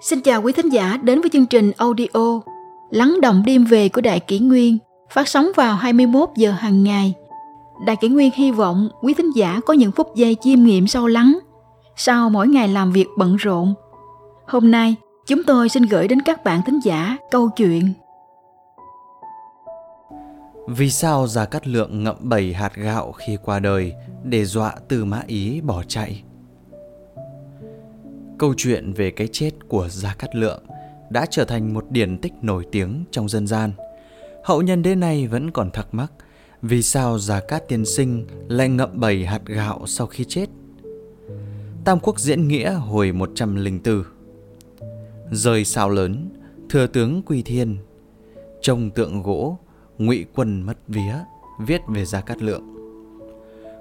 Xin chào quý thính giả đến với chương trình audio Lắng động đêm về của Đại Kỷ Nguyên phát sóng vào 21 giờ hàng ngày. Đại Kỷ Nguyên hy vọng quý thính giả có những phút giây chiêm nghiệm sâu lắng sau mỗi ngày làm việc bận rộn. Hôm nay, chúng tôi xin gửi đến các bạn thính giả câu chuyện Vì sao Gia Cát Lượng ngậm bảy hạt gạo khi qua đời để dọa Tư Mã Ý bỏ chạy? Câu chuyện về cái chết của Gia Cát Lượng đã trở thành một điển tích nổi tiếng trong dân gian. Hậu nhân đến nay vẫn còn thắc mắc vì sao Gia Cát Tiên Sinh lại ngậm bảy hạt gạo sau khi chết. Tam Quốc diễn nghĩa hồi 104 Rời sao lớn, thừa tướng Quy Thiên Trông tượng gỗ, ngụy quân mất vía Viết về Gia Cát Lượng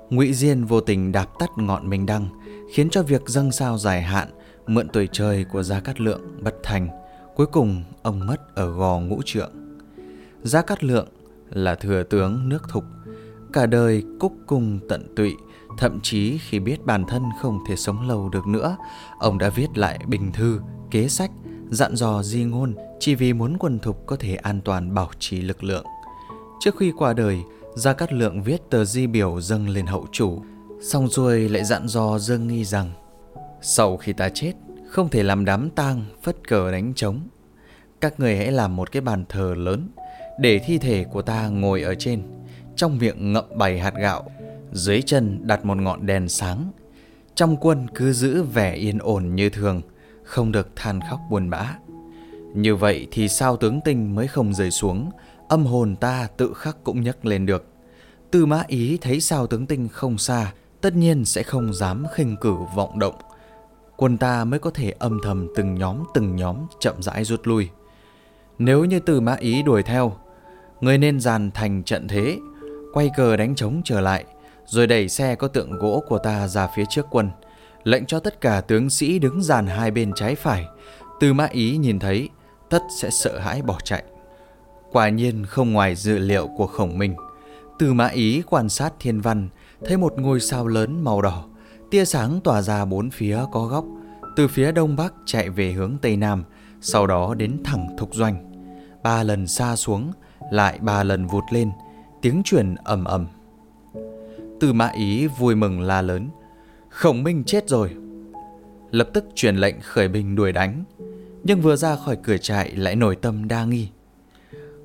Ngụy Diên vô tình đạp tắt ngọn minh đăng Khiến cho việc dâng sao dài hạn Mượn tuổi trời của Gia Cát Lượng bất thành Cuối cùng ông mất ở gò ngũ trượng. Gia Cát Lượng là thừa tướng nước thục Cả đời cúc cung tận tụy Thậm chí khi biết bản thân không thể sống lâu được nữa Ông đã viết lại bình thư, kế sách Dặn dò di ngôn Chỉ vì muốn quân thục có thể an toàn bảo trì lực lượng. Trước khi qua đời Gia Cát Lượng viết tờ di biểu dâng lên hậu chủ Xong rồi lại dặn dò Dương Nghi rằng sau khi ta chết, Không thể làm đám tang, phất cờ đánh trống. Các người hãy làm một cái bàn thờ lớn, Để thi thể của ta ngồi ở trên. Trong miệng ngậm bảy hạt gạo, Dưới chân đặt một ngọn đèn sáng. Trong quân cứ giữ vẻ yên ổn như thường, Không được than khóc buồn bã. Như vậy thì sao tướng tinh mới không rơi xuống? Âm hồn ta tự khắc cũng nhấc lên được. Tư mã ý thấy sao tướng tinh không xa, Tất nhiên sẽ không dám khinh cử vọng động. Quân ta mới có thể âm thầm từng nhóm từng nhóm chậm rãi rút lui. Nếu như Từ mã ý đuổi theo, Người nên dàn thành trận thế, Quay cờ đánh trống trở lại, Rồi đẩy xe có tượng gỗ của ta ra phía trước quân. Lệnh cho tất cả tướng sĩ đứng dàn hai bên trái phải. Từ mã ý nhìn thấy, Tất sẽ sợ hãi bỏ chạy. Quả nhiên không ngoài dự liệu của khổng minh. Từ mã ý quan sát thiên văn, Thấy một ngôi sao lớn màu đỏ. Tia sáng tỏa ra bốn phía có góc, Từ phía đông bắc chạy về hướng tây nam, Sau đó đến thẳng thục doanh. Ba lần xa xuống, Lại ba lần vụt lên, Tiếng chuyển ầm ầm. Từ mã ý vui mừng la lớn, Khổng minh chết rồi. Lập tức truyền lệnh khởi binh đuổi đánh, Nhưng vừa ra khỏi cửa trại lại nổi tâm đa nghi.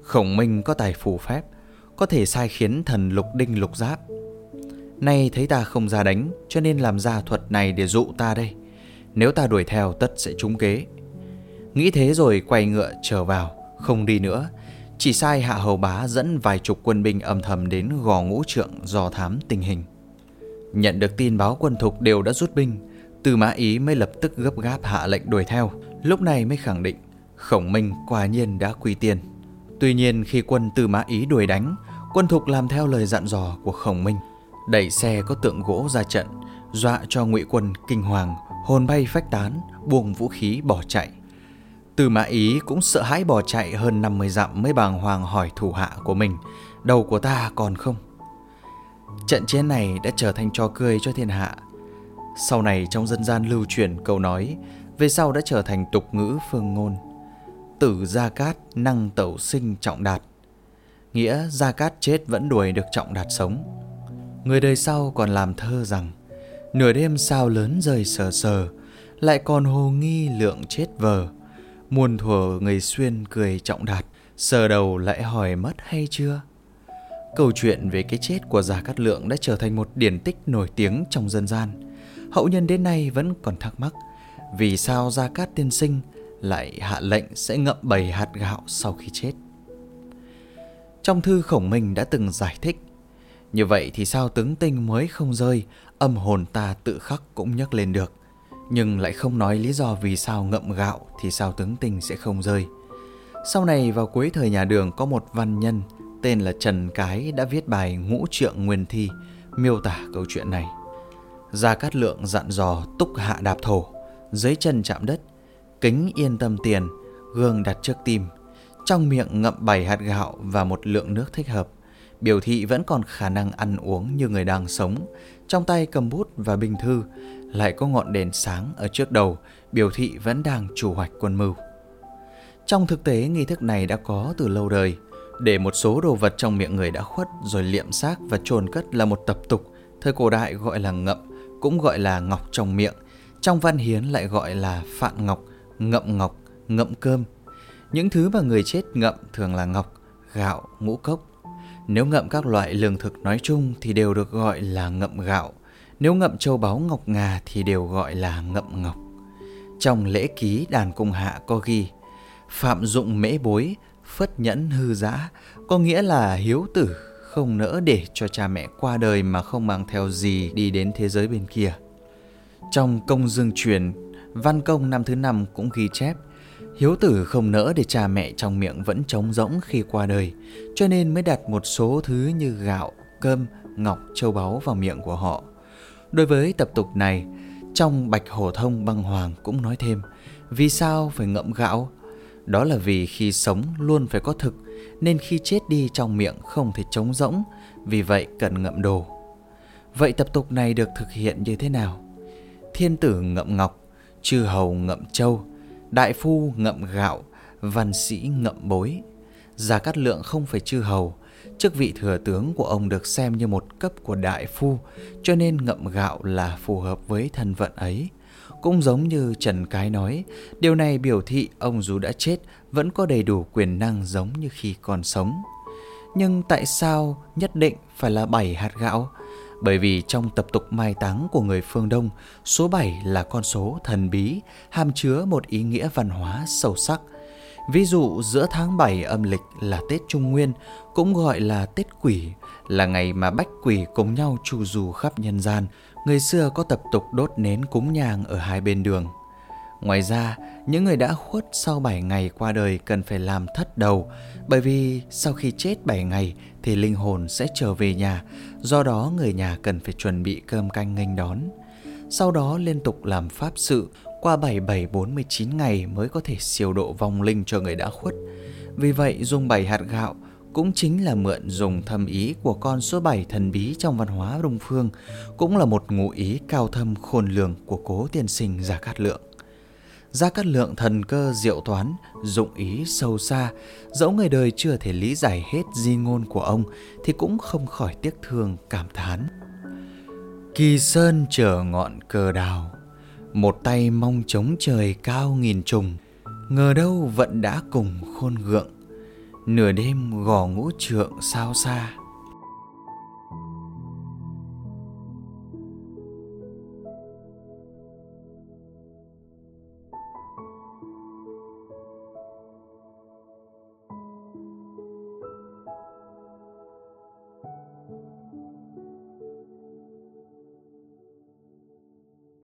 Khổng minh có tài phù phép, Có thể sai khiến thần lục đinh lục giáp Nay thấy ta không ra đánh Cho nên làm ra thuật này để dụ ta đây. Nếu ta đuổi theo tất sẽ trúng kế. Nghĩ thế rồi quay ngựa trở vào Không đi nữa. Chỉ sai hạ hầu bá dẫn vài chục quân binh âm thầm đến gò ngũ trượng dò thám tình hình. Nhận được tin báo quân thục đều đã rút binh Từ mã ý mới lập tức gấp gáp hạ lệnh đuổi theo. Lúc này mới khẳng định Khổng minh quả nhiên đã quy tiền. Tuy nhiên khi quân Tư Mã Ý đuổi đánh, quân Thục làm theo lời dặn dò của Khổng Minh, đẩy xe có tượng gỗ ra trận, dọa cho ngụy quân kinh hoàng, hồn bay phách tán, buông vũ khí bỏ chạy. Từ Mã Ý cũng sợ hãi bỏ chạy hơn 50 dặm mới bàng hoàng hỏi thủ hạ của mình, đầu của ta còn không? Trận chiến này đã trở thành trò cười cho thiên hạ. Sau này trong dân gian lưu truyền câu nói, về sau đã trở thành tục ngữ phương ngôn tử Gia Cát năng tẩu sinh trọng đạt. Nghĩa Gia Cát chết vẫn đuổi được trọng đạt sống. Người đời sau còn làm thơ rằng Nửa đêm sao lớn rời sờ sờ Lại còn hồ nghi lượng chết vờ Muôn thuở người xuyên cười trọng đạt Sờ đầu lại hỏi mất hay chưa Câu chuyện về cái chết của Gia Cát Lượng đã trở thành một điển tích nổi tiếng trong dân gian. Hậu nhân đến nay vẫn còn thắc mắc vì sao Gia Cát tiên sinh lại hạ lệnh sẽ ngậm bảy hạt gạo sau khi chết. Trong thư khổng minh đã từng giải thích, như vậy thì sao tướng tinh mới không rơi, âm hồn ta tự khắc cũng nhấc lên được. Nhưng lại không nói lý do vì sao ngậm gạo thì sao tướng tinh sẽ không rơi. Sau này vào cuối thời nhà đường có một văn nhân tên là Trần Cái đã viết bài Ngũ Trượng Nguyên Thi miêu tả câu chuyện này. Gia Cát Lượng dặn dò túc hạ đạp thổ, dưới chân chạm đất, kính yên tâm tiền, gương đặt trước tim, trong miệng ngậm bảy hạt gạo và một lượng nước thích hợp, biểu thị vẫn còn khả năng ăn uống như người đang sống, trong tay cầm bút và bình thư, lại có ngọn đèn sáng ở trước đầu, biểu thị vẫn đang chủ hoạch quân mưu. Trong thực tế, nghi thức này đã có từ lâu đời. Để một số đồ vật trong miệng người đã khuất rồi liệm xác và chôn cất là một tập tục, thời cổ đại gọi là ngậm, cũng gọi là ngọc trong miệng. Trong văn hiến lại gọi là phạn ngọc, ngậm ngọc, ngậm cơm. Những thứ mà người chết ngậm thường là ngọc, gạo, ngũ cốc. Nếu ngậm các loại lương thực nói chung thì đều được gọi là ngậm gạo. Nếu ngậm châu báu ngọc ngà thì đều gọi là ngậm ngọc. Trong lễ ký đàn cung hạ có ghi Phạm dụng mễ bối, phất nhẫn hư giã Có nghĩa là hiếu tử không nỡ để cho cha mẹ qua đời mà không mang theo gì đi đến thế giới bên kia. Trong công dương truyền, văn công năm thứ năm cũng ghi chép Hiếu tử không nỡ để cha mẹ trong miệng vẫn trống rỗng khi qua đời, cho nên mới đặt một số thứ như gạo, cơm, ngọc, châu báu vào miệng của họ. Đối với tập tục này, trong Bạch Hổ Thông băng hoàng cũng nói thêm, vì sao phải ngậm gạo? Đó là vì khi sống luôn phải có thực, nên khi chết đi trong miệng không thể trống rỗng, vì vậy cần ngậm đồ. Vậy tập tục này được thực hiện như thế nào? Thiên tử ngậm ngọc, chư hầu ngậm châu, đại phu ngậm gạo, văn sĩ ngậm bối. Gia Cát Lượng không phải chư hầu, chức vị thừa tướng của ông được xem như một cấp của đại phu, cho nên ngậm gạo là phù hợp với thân vận ấy. Cũng giống như Trần Cái nói, điều này biểu thị ông dù đã chết vẫn có đầy đủ quyền năng giống như khi còn sống. Nhưng tại sao nhất định phải là 7 hạt gạo? Bởi vì trong tập tục mai táng của người phương Đông, số 7 là con số thần bí, hàm chứa một ý nghĩa văn hóa sâu sắc. Ví dụ giữa tháng 7 âm lịch là Tết Trung Nguyên, cũng gọi là Tết Quỷ, là ngày mà bách quỷ cùng nhau chu du khắp nhân gian. Người xưa có tập tục đốt nến cúng nhang ở hai bên đường. Ngoài ra, những người đã khuất sau 7 ngày qua đời cần phải làm thất đầu, bởi vì sau khi chết 7 ngày thì linh hồn sẽ trở về nhà, do đó người nhà cần phải chuẩn bị cơm canh nghênh đón. Sau đó liên tục làm pháp sự, qua 7749 ngày mới có thể siêu độ vong linh cho người đã khuất. Vì vậy dùng 7 hạt gạo cũng chính là mượn dùng thâm ý của con số 7 thần bí trong văn hóa Đông Phương, cũng là một ngụ ý cao thâm khôn lường của cố tiên sinh Gia Cát Lượng. Gia Cát Lượng thần cơ diệu toán, dụng ý sâu xa, dẫu người đời chưa thể lý giải hết di ngôn của ông thì cũng không khỏi tiếc thương cảm thán. Kỳ sơn chở ngọn cờ đào, một tay mong chống trời cao nghìn trùng, ngờ đâu vẫn đã cùng khôn gượng, nửa đêm gò ngũ trượng sao xa